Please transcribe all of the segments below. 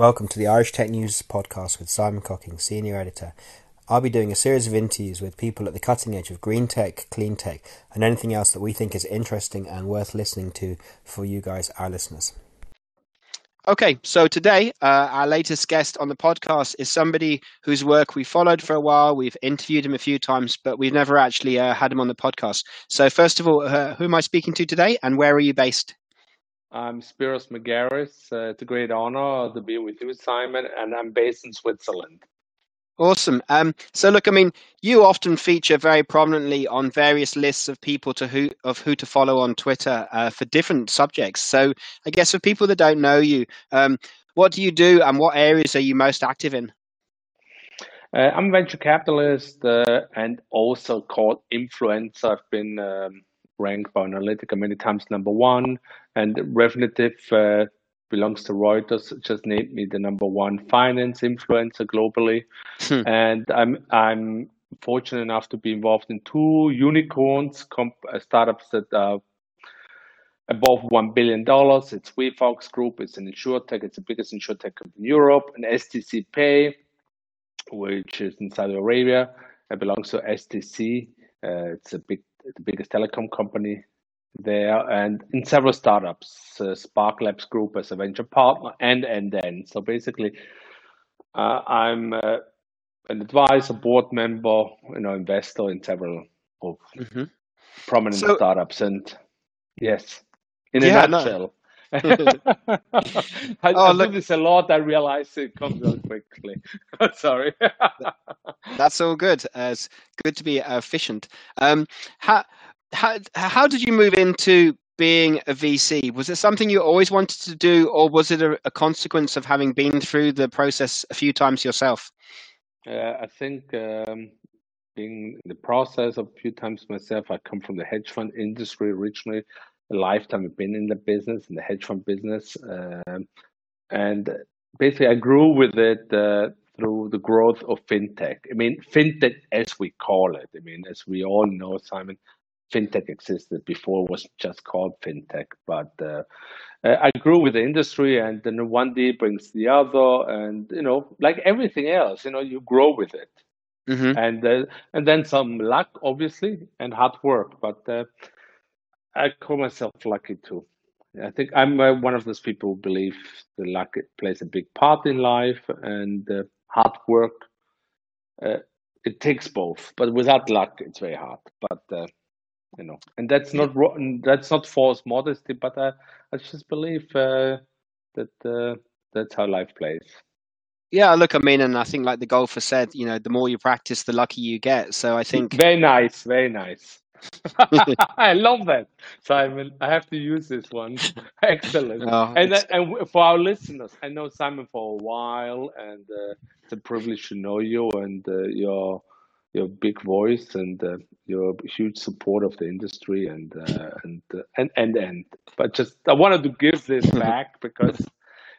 Welcome to the Irish Tech News podcast with Simon Cocking, Senior Editor. I'll be doing a series of interviews with people at the cutting edge of green tech, clean tech, and anything else that we think is interesting and worth listening to for you guys, our listeners. Okay, so today uh, our latest guest on the podcast is somebody whose work we followed for a while. We've interviewed him a few times, but we've never actually uh, had him on the podcast. So, first of all, uh, who am I speaking to today, and where are you based? I'm Spiros Margaris. Uh, it's a great honor to be with you, Simon, and I'm based in Switzerland. Awesome. Um, so, look, I mean, you often feature very prominently on various lists of people to who of who to follow on Twitter uh, for different subjects. So, I guess for people that don't know you, um, what do you do, and what areas are you most active in? Uh, I'm a venture capitalist uh, and also called influencer. I've been um, ranked by Onalytica many times number one, and Refinitiv uh, belongs to Reuters. Just named me the number one finance influencer globally, hmm. and I'm I'm fortunate enough to be involved in two unicorns, comp- uh, startups that are above one billion dollars. It's WeFox Group. It's an insurtech. It's the biggest insurtech in Europe. And STC Pay, which is in Saudi Arabia, it belongs to STC. Uh, it's a big the biggest telecom company there, and in several startups, uh, Spark Labs Group as a venture partner, and and then so basically, uh, I'm uh, an advisor, board member, you know, investor in several of mm-hmm. prominent so, startups, and yes, in yeah, a nutshell. No. I, oh, look, do this a lot. I realize it comes out quickly. Sorry. That's all good. Uh, it's good to be efficient. Um, how how how did you move into being a VC? Was it something you always wanted to do, or was it a, a consequence of having been through the process a few times yourself? Uh, I think um, being in the process a few times myself. I come from the hedge fund industry originally lifetime I've been in the business, in the hedge fund business. Um, and basically, I grew with it uh, through the growth of fintech. I mean, fintech as we call it. I mean, as we all know, Simon, fintech existed before it was just called fintech. But uh, I grew with the industry, and then one day brings the other, and you know, like everything else, you know, you grow with it. Mm-hmm. And uh, and then some luck, obviously, and hard work. But uh, I call myself lucky too. I think I'm uh, one of those people who believe the luck plays a big part in life and uh, hard work. Uh, it takes both, but without luck, it's very hard. But uh, you know, and that's not that's not false modesty, but I, I just believe uh, that uh, that's how life plays. Yeah, look, I mean, and I think like the golfer said, you know, the more you practice, the luckier you get. So I think very nice, very nice. I love that, Simon. I have to use this one. Excellent. Oh, and and for our listeners, I know Simon for a while, and uh, it's a privilege to know you and uh, your your big voice and uh, your huge support of the industry and uh, and uh, and and and. But just I wanted to give this back because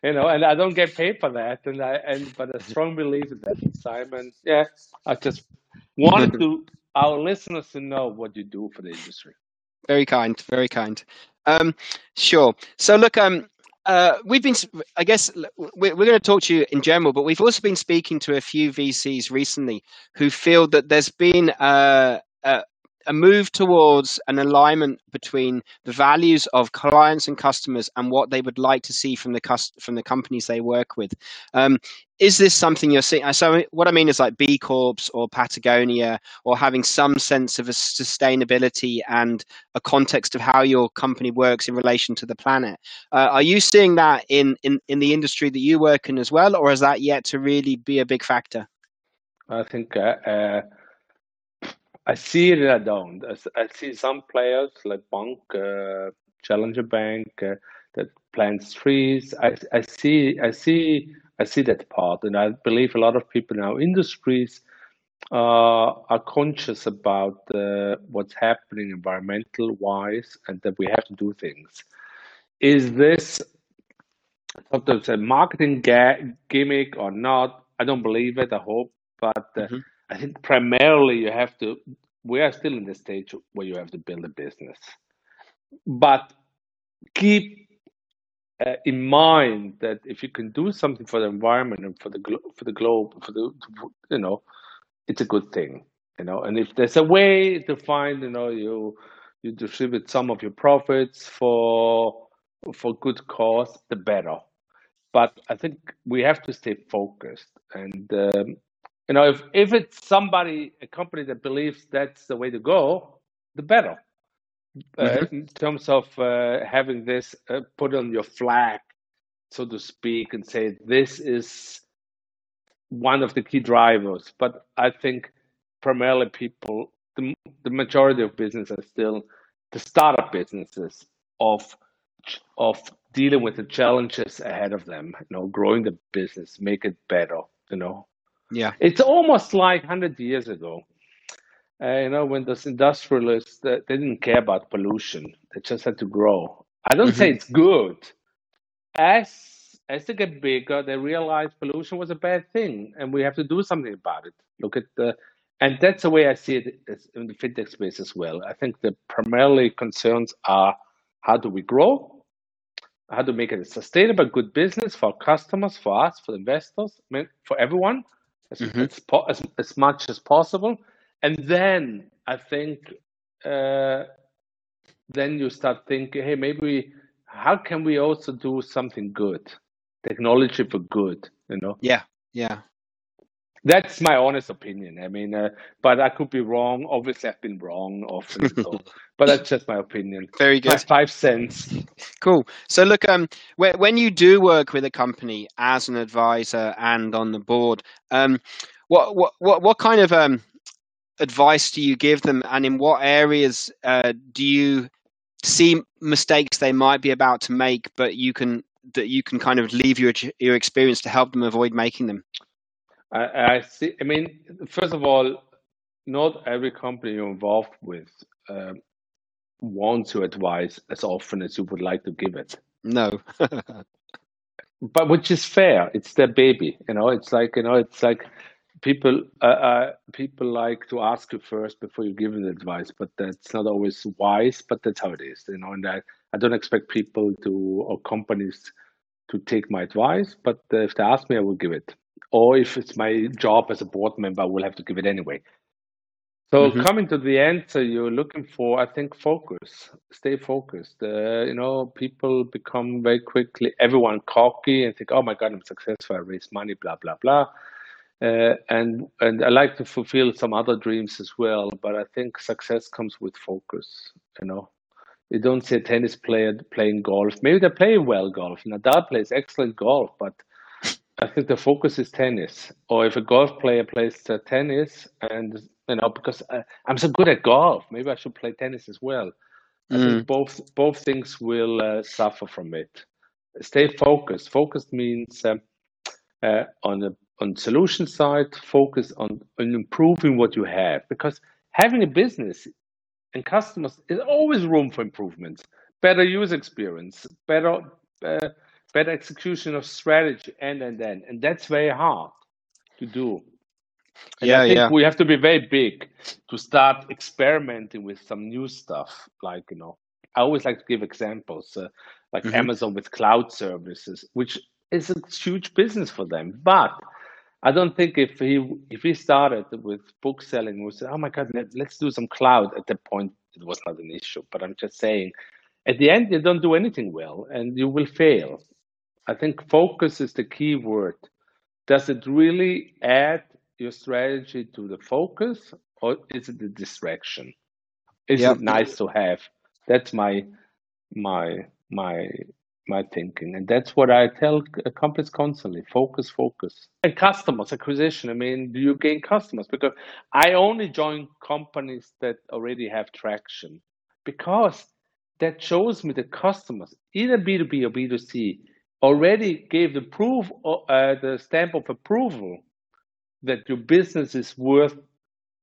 you know, and I don't get paid for that, and I and but I strongly believe in that, Simon. Yeah, I just wanted to our listeners to know what you do for the industry. Very kind, very kind. Um, sure. So look, um, uh, we've been, I guess, we're, we're going to talk to you in general, but we've also been speaking to a few VCs recently who feel that there's been uh, a, a move towards an alignment between the values of clients and customers and what they would like to see from the from the companies they work with. Um, is this something you're seeing? So, what I mean is like B Corps or Patagonia, or having some sense of a sustainability and a context of how your company works in relation to the planet. Uh, are you seeing that in, in in the industry that you work in as well, or is that yet to really be a big factor? I think. Uh, uh I see it I don't. I, I see some players like Bank, uh, Challenger Bank uh, that plants trees. I, I see I see I see that part, and I believe a lot of people in our industries uh, are conscious about uh, what's happening environmental wise, and that we have to do things. Is this sometimes a marketing ga- gimmick or not? I don't believe it. I hope, but uh, mm-hmm. I think primarily you have to. We are still in the stage where you have to build a business, but keep uh, in mind that if you can do something for the environment and for the glo- for the globe, for the you know, it's a good thing, you know. And if there's a way to find, you know, you you distribute some of your profits for for good cause, the better. But I think we have to stay focused, and um, you know, if if it's somebody, a company that believes that's the way to go, the better. Uh, mm-hmm. in terms of uh, having this uh, put on your flag, so to speak, and say this is one of the key drivers. But I think primarily people, the, the majority of businesses are still the startup businesses of of dealing with the challenges ahead of them. You know, growing the business, make it better. You know, yeah, it's almost like hundred years ago. Uh, you know, when those industrialists uh, they didn't care about pollution; they just had to grow. I don't mm-hmm. say it's good. As as they get bigger, they realize pollution was a bad thing, and we have to do something about it. Look at the and that's the way I see it in the fintech space as well. I think the primarily concerns are how do we grow, how to make it a sustainable, good business for customers, for us, for investors, for everyone, as, mm-hmm. as, as, as, much as possible. And then I think uh, then you start thinking, hey, maybe how can we also do something good, technology for good, you know? Yeah, yeah. That's my honest opinion. I mean, uh, but I could be wrong. Obviously, I've been wrong often, so, but that's just my opinion. Very good. Five, five cents. Cool. So, look, um, when you do work with a company as an advisor and on the board, um, what what what what kind of um advice do you give them, and in what areas uh, do you see mistakes they might be about to make, but you can that you can kind of leave your your experience to help them avoid making them? I, I see. I mean, first of all, not every company you're involved with uh, wants your advice as often as you would like to give it. No. but which is fair. It's their baby. You know, it's like you know, it's like people uh, uh, people like to ask you first before you give them advice, but that's not always wise. But that's how it is. You know, and I, I don't expect people to or companies to take my advice, but if they ask me, I will give it or if it's my job as a board member, I will have to give it anyway. So mm-hmm. coming to the answer you're looking for, I think focus, stay focused. Uh, you know, people become very quickly, everyone cocky and think, oh my God, I'm successful, I raise money, blah, blah, blah. Uh, and and I like to fulfill some other dreams as well, but I think success comes with focus. You know, you don't see a tennis player playing golf. Maybe they play well golf. Nadal plays excellent golf, but I think the focus is tennis. Or if a golf player plays uh, tennis, and you know, because I, am so good at golf, maybe I should play tennis as well. I mm. think both both things will uh, suffer from it. Stay focused. Focused means um, uh, on the on solution side. Focus on on improving what you have because having a business and customers is always room for improvements. Better user experience, better uh, better execution of strategy, and and then, and that's very hard to do. And yeah, I think yeah. we have to be very big to start experimenting with some new stuff. Like you know, I always like to give examples, uh, like mm-hmm. Amazon with cloud services, which is a huge business for them. But I don't think if he if he started with book selling, we said, "Oh my God, let, let's do some cloud." At that point, it was not an issue. But I'm just saying, at the end, you don't do anything well, and you will fail. I think focus is the key word. Does it really add your strategy to the focus or is it a distraction? Is yep. it nice to have? That's my my my my thinking. And that's what I tell companies constantly focus, focus. And customers acquisition. I mean, do you gain customers? Because I only join companies that already have traction because that shows me the customers, either B2B or B2C, already gave the proof, uh, the stamp of approval that your business is worth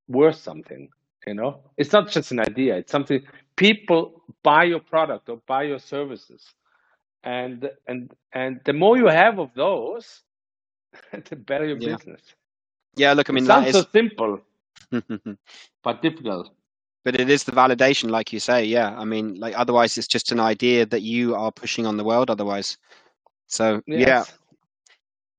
worth something. You know, it's not just an idea; it's something people buy your product or buy your services, and and and the more you have of those, the better your yeah. business. Yeah, look, I mean, it sounds is... so simple, but difficult. but it is the validation, like you say. Yeah, I mean, like otherwise, it's just an idea that you are pushing on the world. Otherwise, so yes.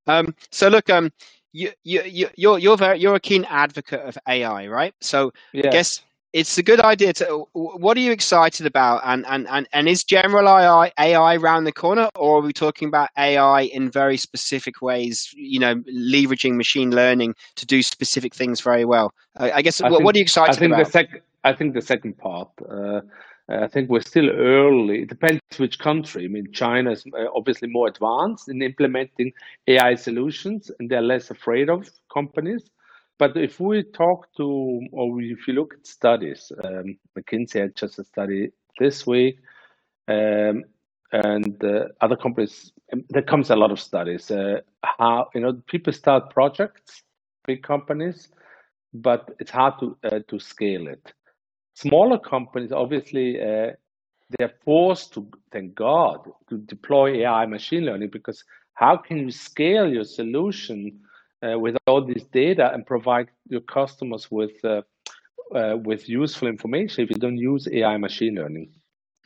yeah. Um, so look, um, you you you you're you're very you're a keen advocate of AI, right? So yes. I guess it's a good idea to what are you excited about and and and, and is general AI AI around the corner or are we talking about AI in very specific ways you know leveraging machine learning to do specific things very well I, I guess I what, think, what, are you excited I think about the sec- I think the second part uh, I think we're still early. It depends which country. I mean, China is uh, obviously more advanced in implementing AI solutions, and they're less afraid of companies. But if we talk to, or if you look at studies, um, McKinsey had just a study this week, um, and uh, other companies, um, there comes a lot of studies. Uh, how you know people start projects, big companies, but it's hard to uh, to scale it. Smaller companies, obviously, uh, they're forced to, thank God, to deploy AI machine learning because how can you scale your solution? uh, with all this data and provide your customers with uh, uh, with useful information if you don't use AI machine learning.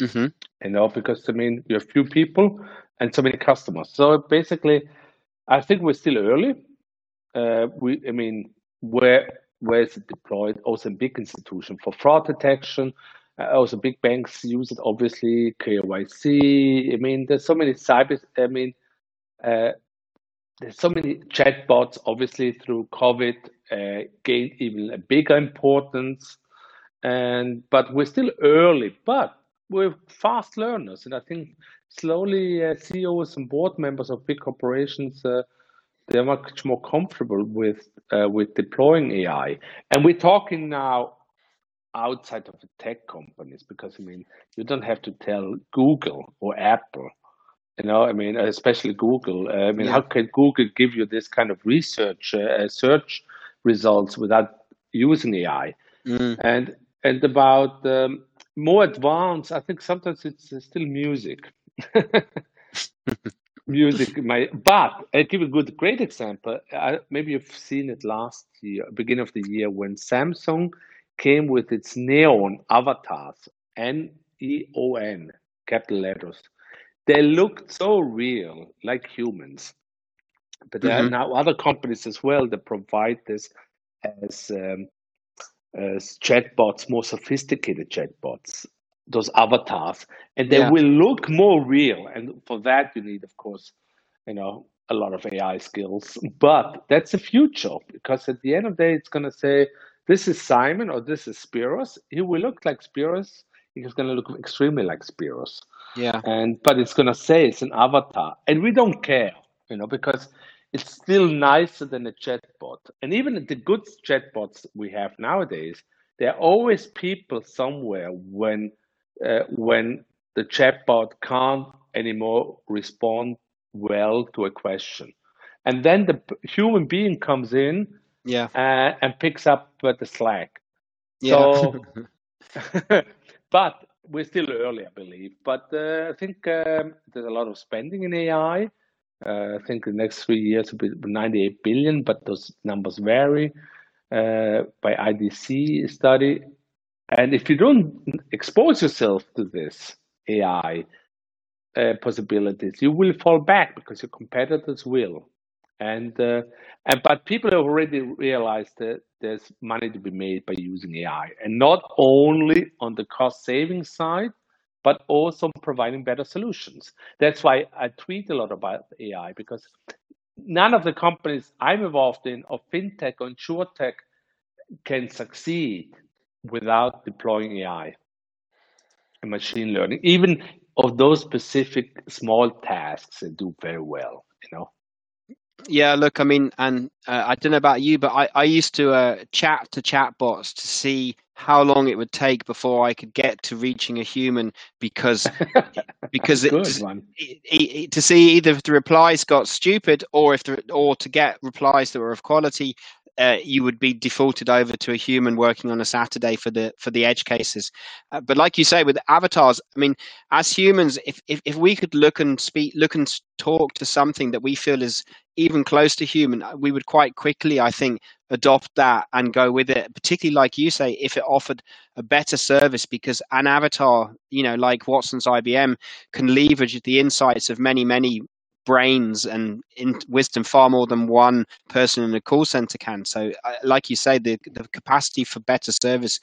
Mm-hmm. You know, because I mean, you have few people and so many customers. So basically, I think we're still early. Uh, we, I mean, where where is it deployed? Also, in big institution for fraud detection. Uh, also, big banks use it. Obviously, KYC. I mean, there's so many cyber. I mean, uh, there's so many chatbots, obviously through COVID, uh, gained even a bigger importance. And but we're still early, but we're fast learners, and I think slowly uh, CEOs and board members of big corporations uh, they're much more comfortable with uh, with deploying AI. And we're talking now outside of the tech companies because I mean you don't have to tell Google or Apple you know, I mean, especially Google. Uh, I mean, yeah. how can Google give you this kind of research, uh, search results without using AI? Mm. And and about um, more advanced, I think sometimes it's uh, still music. music, my but I give a good, great example. I, maybe you've seen it last year, beginning of the year, when Samsung came with its neon avatars, N E O N, capital letters they looked so real, like humans. But there mm-hmm. are now other companies as well that provide this as um, as chatbots, more sophisticated chatbots, those avatars, and they yeah. will look more real. And for that, you need, of course, you know, a lot of AI skills. But that's the future because at the end of the day, it's going to say, this is Simon or this is Spiros. He will look like Spiros. He's going to look extremely like Spiros. Yeah. And but it's gonna say it's an avatar, and we don't care, you know, because it's still nicer than a chatbot. And even the good chatbots we have nowadays, there are always people somewhere when when the chatbot can't anymore respond well to a question, and then the human being comes in, yeah, uh, and picks up uh, the slack. Yeah. So, but we're still early, I believe, but uh, I think um, there's a lot of spending in AI. Uh, I think the next three years will be 98 billion, but those numbers vary uh, by IDC study. And if you don't expose yourself to this AI uh, possibilities, you will fall back because your competitors will. And uh, and but people have already realized that there's money to be made by using AI, and not only on the cost saving side, but also providing better solutions. That's why I tweet a lot about AI because none of the companies I'm involved in, of fintech or insurtech, can succeed without deploying AI and machine learning. Even of those specific small tasks, they do very well. You know. Yeah, look, I mean, and uh, I don't know about you, but I, I used to uh, chat to chatbots to see how long it would take before I could get to reaching a human because because it's it, it, to see either if the replies got stupid or if the, or to get replies that were of quality uh, you would be defaulted over to a human working on a Saturday for the for the edge cases. Uh, but like you say, with avatars, I mean, as humans, if, if if we could look and speak, look and talk to something that we feel is even close to human, uh, we would quite quickly, I think, adopt that and go with it. Particularly, like you say, if it offered a better service, because an avatar, you know, like Watson's IBM, can leverage the insights of many, many brains and in wisdom far more than one person in a call center can. So, uh, like you say, the the capacity for better service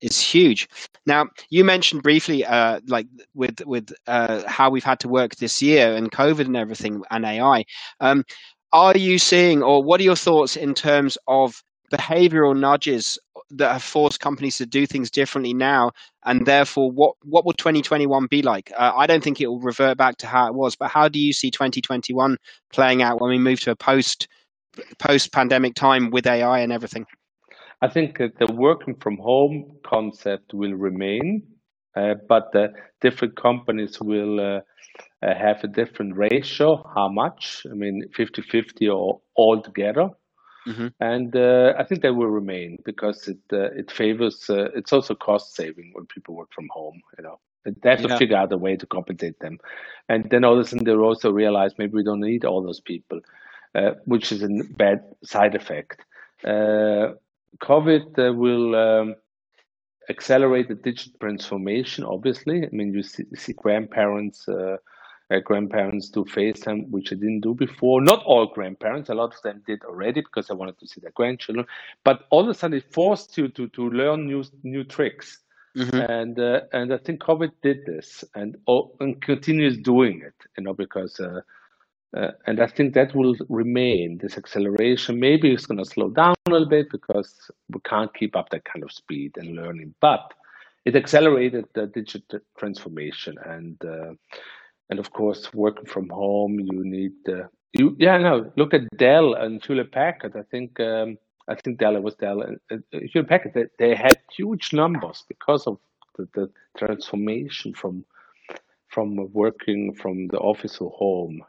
is huge. Now, you mentioned briefly, uh, like with with uh, how we've had to work this year and COVID and everything and AI. Um, are you seeing, or what are your thoughts in terms of behavioral nudges that have forced companies to do things differently now and therefore what what will 2021 be like? Uh, i don't think it will revert back to how it was but how do you see 2021 playing out when we move to a post post pandemic time with ai and everything? I think that the working from home concept will remain uh, but the different companies will uh, uh have a different ratio how much? I mean 50 50 or all together Mm-hmm. And uh, I think they will remain because it uh, it favors. Uh, it's also cost saving when people work from home. You know, they have yeah. to figure out a way to compensate them, and then all of a sudden they also realize maybe we don't need all those people, uh, which is a bad side effect. Uh, COVID uh, will. Um, accelerate the digital transformation obviously i mean you see, see grandparents uh, grandparents do FaceTime, which I didn't do before. Not all grandparents, a lot of them did already because I wanted to see their grandchildren. But all of a sudden, it forced you to to learn new new tricks. Mm-hmm. And uh, and I think COVID did this and and continues doing it, you know, because uh, uh, and I think that will remain this acceleration. Maybe it's going to slow down a little bit because we can't keep up that kind of speed and learning. But it accelerated the digital transformation and uh, and of course working from home you need uh, you yeah no look at Dell and Hewlett Packard. I think um, I think Dell was Dell and uh, Hewlett Packard they, they, had huge numbers because of the, the, transformation from from working from the office or home.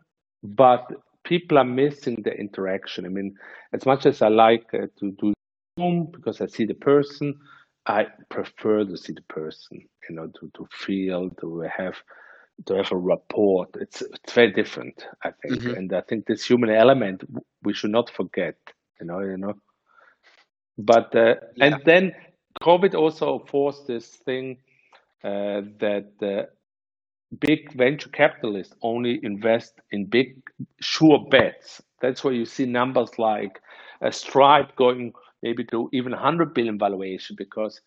But people are missing the interaction. I mean as much as I like uh, to do Zoom because I see the person I prefer to see the person you know to, to feel to have to have a rapport. It's it's very different, I think, mm-hmm. and I think this human element we should not forget. You know, you know. But uh, yeah. and then COVID also forced this thing uh, that uh, big venture capitalists only invest in big sure bets. That's where you see numbers like a Stripe going maybe to even 100 billion valuation because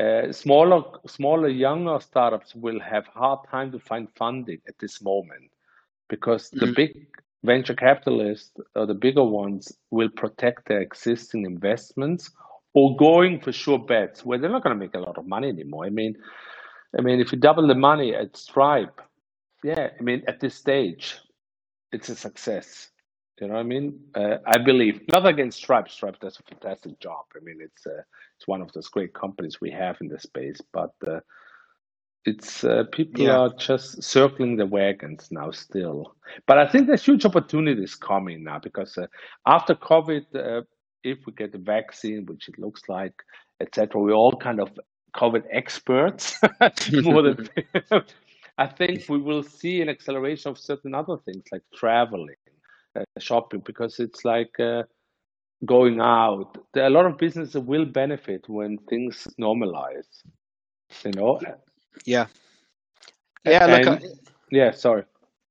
uh, smaller, smaller, younger startups will have hard time to find funding at this moment because mm-hmm. the big venture capitalists or the bigger ones will protect their existing investments or going for sure bets where they're not going to make a lot of money anymore. I mean, I mean, if you double the money at Stripe, yeah, I mean, at this stage, it's a success. You know what I mean? Uh, I believe not against Stripe. Stripe does a fantastic job. I mean, it's uh, it's one of those great companies we have in the space, but uh, it's uh, people yeah. are just circling the wagons now still. But I think there's huge opportunities coming now because uh, after COVID, uh, if we get the vaccine, which it looks like, etc., we're all kind of COVID experts more than. I think we will see an acceleration of certain other things like traveling shopping because it's like uh, going out. There a lot of businesses will benefit when things normalize. You know. Yeah. Yeah. And, look, yeah. Sorry.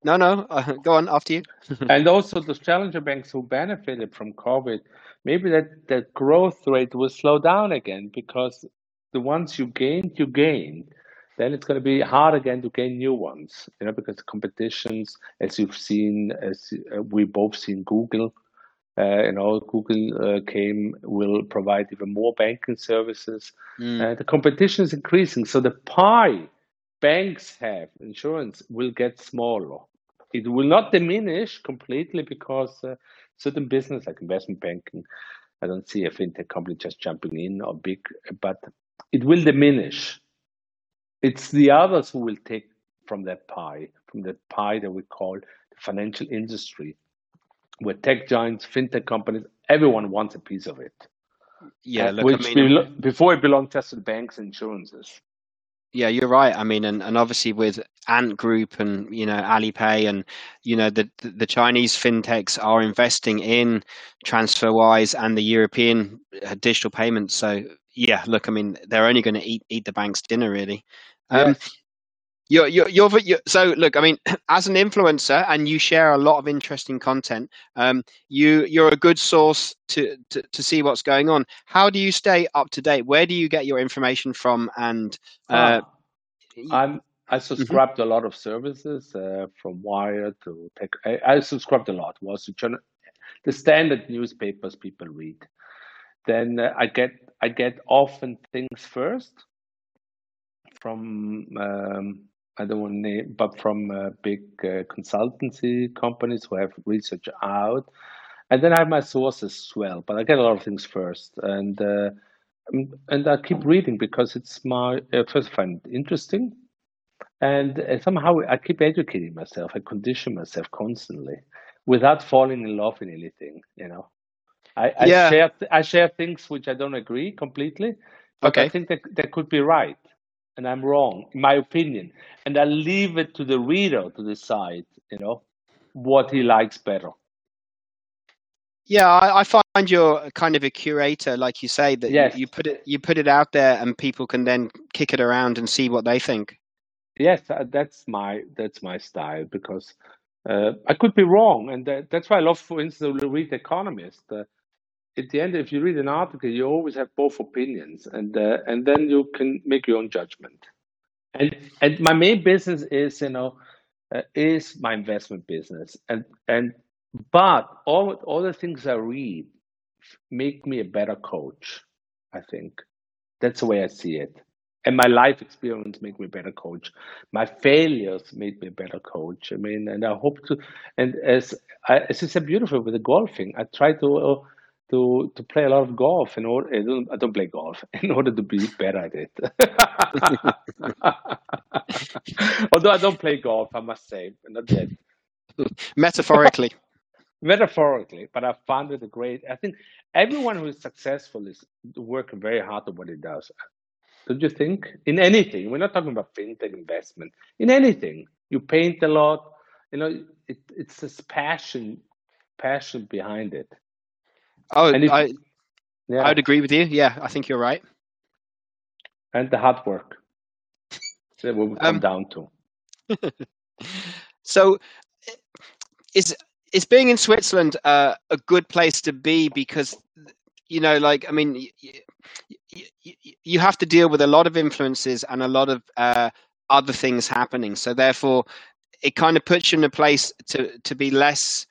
No, no. Uh, go on after you. and also the challenger banks who benefited from COVID, maybe that that growth rate will slow down again because the ones you gained, you gain then it's going to be hard again to gain new ones, you know, because the competitions, as you've seen, as uh, we both seen Google, uh, you know, Google uh, came will provide even more banking services. Mm. Uh, the competition is increasing, so the pie banks have insurance will get smaller. It will not diminish completely because uh, certain business like investment banking, I don't see a fintech company just jumping in or big, but it will diminish it's the others who will take from that pie, from that pie that we call the financial industry, where tech giants, fintech companies, everyone wants a piece of it. Yeah, look, which I mean, before it belonged just to the banks and insurances. Yeah, you're right. I mean, and, and obviously with Ant Group and you know Alipay and you know the the Chinese fintechs are investing in TransferWise and the European uh, digital payments. So yeah, look, I mean, they're only going to eat eat the bank's dinner, really. Um, Yes. you're, you're, you're, you're, so look, I mean, as an influencer and you share a lot of interesting content, um, you, you're a good source to, to, to see what's going on. How do you stay up to date? Where do you get your information from? And, uh, Ah, I'm I subscribe to a lot of services uh, from Wire to Tech. I, I subscribe to a lot. was the standard newspapers people read. Then uh, I get I get often things first from um, I don't want to name, but from uh, big uh, consultancy companies who have research out, and then I have my sources as well. But I get a lot of things first, and uh, and I keep reading because it's my uh, first find it interesting, and uh, somehow I keep educating myself. I condition myself constantly, without falling in love in anything. You know, I, I Yeah. share I share things which I don't agree completely, but I think that that could be right, and I'm wrong, in my opinion, and I leave it to the reader to decide. You know, what he likes better. Yeah, I, I find you're kind of a curator, like you say, that Yes. you, you put it you put it out there, and people can then kick it around and see what they think. Yes, uh, that's my that's my style because uh, I could be wrong, and that, that's why I love, for instance, to read The Economist. Uh, at the end, if you read an article, you always have both opinions, and uh, and then you can make your own judgment. And and my main business is, you know, uh, is my investment business, and and but all all the things I read make me a better coach. I think that's the way I see it. And my life experience made me a better coach. My failures made me a better coach. I mean, and I hope to. And as I, as you said, beautiful with the golfing, I try to uh, to to play a lot of golf in order. I don't, I don't play golf in order to be better at it. Although I don't play golf, I must say, not yet Metaphorically. metaphorically, but I found it a great. I think everyone who is successful is working very hard at what he does. Don't you think? In anything, we're not talking about fintech investment. In anything, you paint a lot. You know, it, it's this passion, passion behind it. Oh, And if- I, Yeah, I would agree with you. Yeah, I think you're right. and the hard work. What we come Um, down to. So, is is being in Switzerland uh, a good place to be? Because you know, like I mean, you, you, you have to deal with a lot of influences and a lot of uh, other things happening. So therefore, it kind of puts you in a place to to be less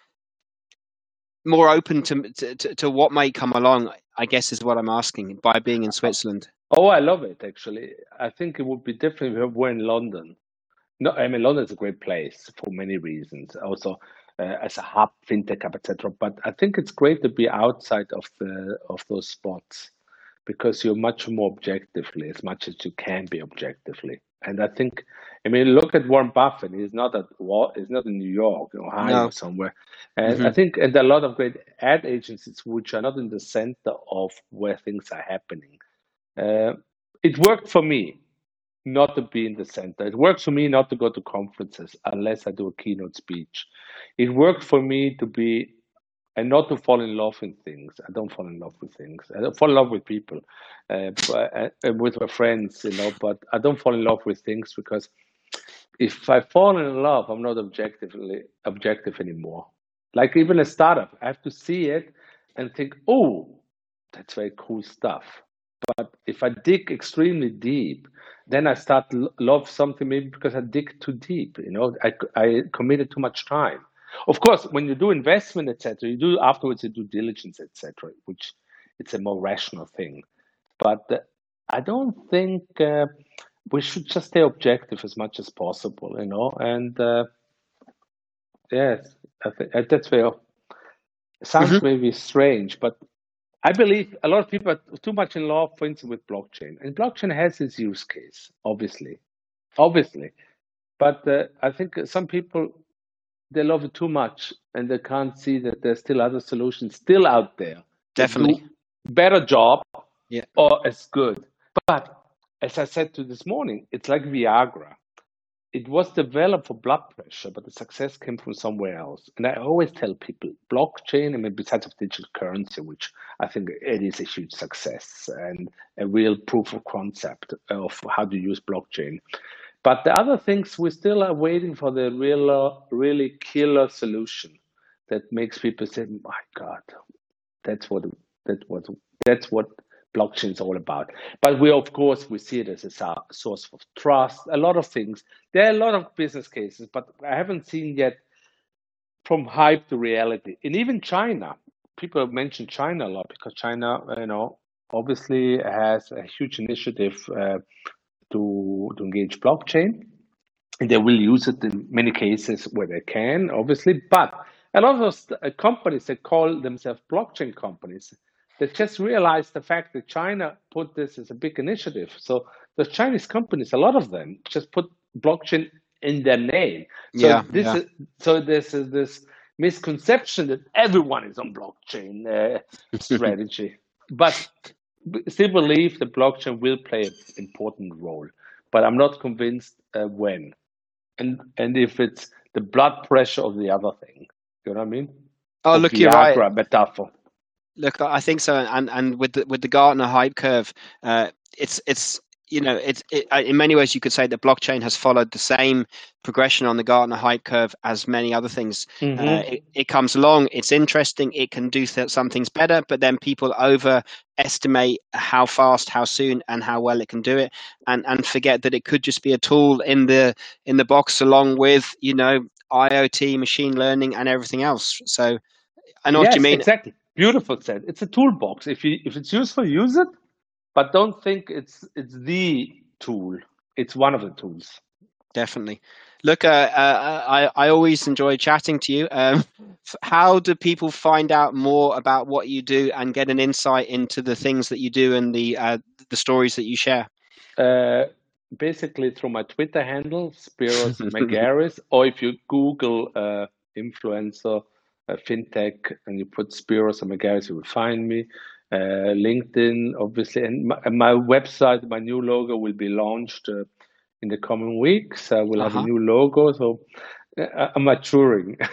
more open to to, to, what may come along. I guess is what I'm asking by being in Switzerland. Oh, I love it actually. I think it would be different if we were in London. No, I mean London is a great place for many reasons. Also, uh, as a hub, fintech hub, etc. But I think it's great to be outside of the of those spots because you're much more objectively, as much as you can be objectively. And I think, I mean, look at Warren Buffett. He's not at Wall, he's not in New York, Ohio, No. or somewhere. And I Mhm. think, and there are a lot of great ad agencies which are not in the center of where things are happening. Uh, it worked for me not to be in the center. It works for me not to go to conferences unless I do a keynote speech. It worked for me to be and not to fall in love with things. I don't fall in love with things. I don't fall in love with people, uh, but, uh, and with my friends, you know. But I don't fall in love with things because if I fall in love, I'm not objectively objective anymore. Like even a startup, I have to see it and think, oh, that's very cool stuff. But if I dig extremely deep, then I start to love something maybe because I dig too deep. You know, I, I committed too much time. Of course, when you do investment, etc., you do afterwards you do diligence, etc., which it's a more rational thing. But uh, I don't think uh, we should just stay objective as much as possible. You know, and uh, yes, I think uh, that's where it sounds Mhm. maybe strange, but I believe a lot of people are too much in love, for instance, with blockchain. And blockchain has its use case, obviously, obviously. But uh, I think some people they love it too much, and they can't see that there's still other solutions still out there. Definitely. better job Yeah. or as good. But as I said to this morning, it's like Viagra. It was developed for blood pressure, but the success came from somewhere else. And I always tell people, blockchain, I mean, besides of digital currency, which I think it is a huge success and a real proof of concept of how to use blockchain. But the other things, we still are waiting for the real, really killer solution that makes people say, "My God, that's what that what that's what blockchain is all about." But we, of course, we see it as a source of trust. A lot of things. There are a lot of business cases, but I haven't seen yet from hype to reality. And even China, people mention China a lot because China, you know, obviously has a huge initiative uh, to to engage blockchain. And they will use it in many cases where they can, obviously, but a lot of those uh, companies that call themselves blockchain companies, they just realized the fact that China put this as a big initiative. So the Chinese companies, a lot of them, just put blockchain in their name. So yeah, this yeah. is so this is this misconception that everyone is on blockchain uh, strategy, but still believe that blockchain will play an important role. But I'm not convinced uh, when, and and if it's the blood pressure of the other thing. You know what I mean? Oh, Of look, you're right. metaphor. Look, I think so, and and with the with the Gartner hype curve, uh, it's it's you know it's it, uh, in many ways you could say that blockchain has followed the same progression on the Gartner hype curve as many other things. Mhm. Uh, it, it comes along, it's interesting, it can do th- some things better, but then people overestimate how fast, how soon, and how well it can do it, and and forget that it could just be a tool in the in the box along with you know IoT, machine learning, and everything else. So I know yes, what you mean. exactly. Beautiful said. It's a toolbox. If you if it's useful, use it. But don't think it's it's the tool. It's one of the tools. Definitely. Look, uh, uh, I I always enjoy chatting to you. Um, how do people find out more about what you do and get an insight into the things that you do and the uh, the stories that you share? Uh, basically through my Twitter handle, Spiros Margaris, or if you Google uh, influencer uh, fintech and you put Spiros and Margaris, you will find me. Uh, LinkedIn, obviously, and my, and my website, my new logo will be launched uh, in the coming weeks. I will have Uh-huh. a new logo, so uh, I'm maturing.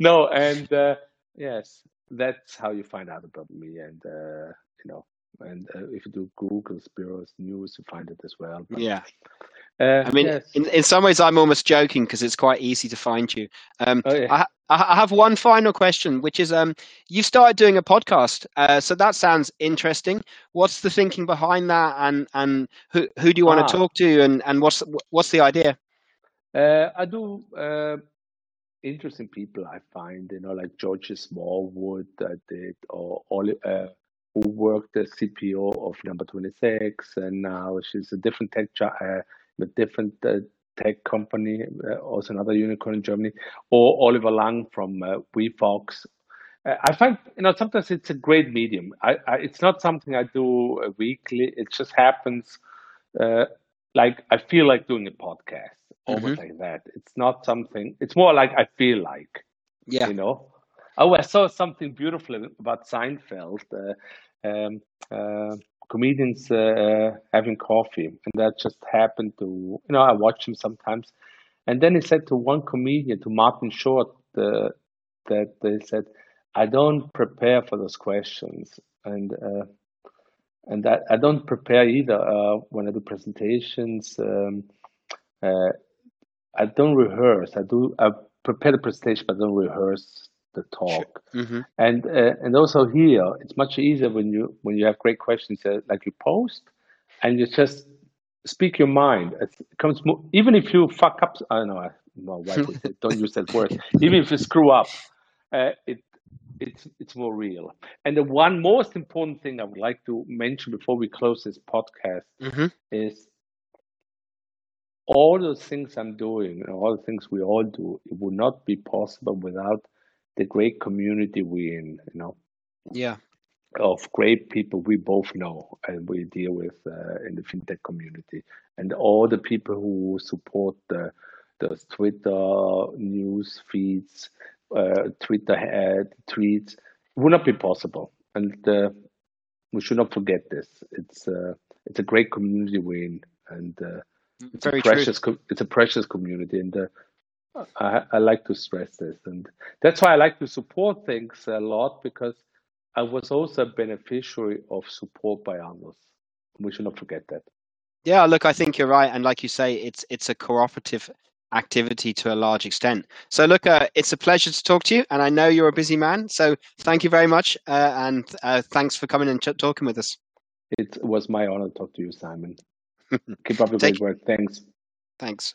no, and uh, yes, that's how you find out about me, and uh, you know, and uh, if you do Google Spiros News, you find it as well. But, Yeah. Uh, I mean, yes. in, in some ways, I'm almost joking because it's quite easy to find you. Um, Oh, yeah. I, I have one final question, which is um, you've started doing a podcast, uh, so that sounds interesting. What's the thinking behind that, and and who who do you want Ah. to talk to, and and what's what's the idea? Uh, I do uh, interesting people I find, you know, like George Smallwood I did, or Oli, uh, who worked as CPO of Number 26, and now she's a different tech, jo- a different uh, tech company, uh, also another unicorn in Germany, or Oliver Lang from uh, WeFox. Uh, I find, you know, sometimes it's a great medium. I, I, it's not something I do weekly. It just happens uh, like I feel like doing a podcast, almost like that. It's not something. It's more like I feel like, Yeah, you know. Oh, I saw something beautiful about Seinfeld. Uh, um, uh, comedians uh, having coffee, and that just happened to, you know, I watch him sometimes, and then he said to one comedian, to Martin Short, uh, that they said, "I don't prepare for those questions," and uh, and that I don't prepare either uh, when I do presentations. Um, uh, I don't rehearse. I do. I prepare the presentation, but I don't rehearse the talk. hmm And uh, and also here, it's much easier when you when you have great questions uh, like you post, and you just speak your mind. It comes even if you fuck up. I don't know. I- wife don't use that word. Even if you screw up, uh, it it's it's more real. And the one most important thing I would like to mention before we close this podcast hmm is all the things I'm doing, and all the things we all do, it would not be possible without the great community we're in, you know, yeah, of great people we both know and we deal with uh, in the fintech community, and all the people who support the those Twitter news feeds, uh, Twitter uh, tweets, would not be possible. And uh, We should not forget this. It's uh, it's a great community we're in, and uh, it's Very a precious it's a precious community, and uh, I, I like to stress this, and that's why I like to support things a lot because I was also a beneficiary of support by others. We should not forget that. Yeah, look, I think you're right, and like you say, it's it's a cooperative activity to a large extent. So, look, uh, it's a pleasure to talk to you, and I know you're a busy man. So, thank you very much, uh, and uh, thanks for coming and ch- talking with us. It was my honor to talk to you, Simon. Keep up the Take- great work. Thanks. Thanks.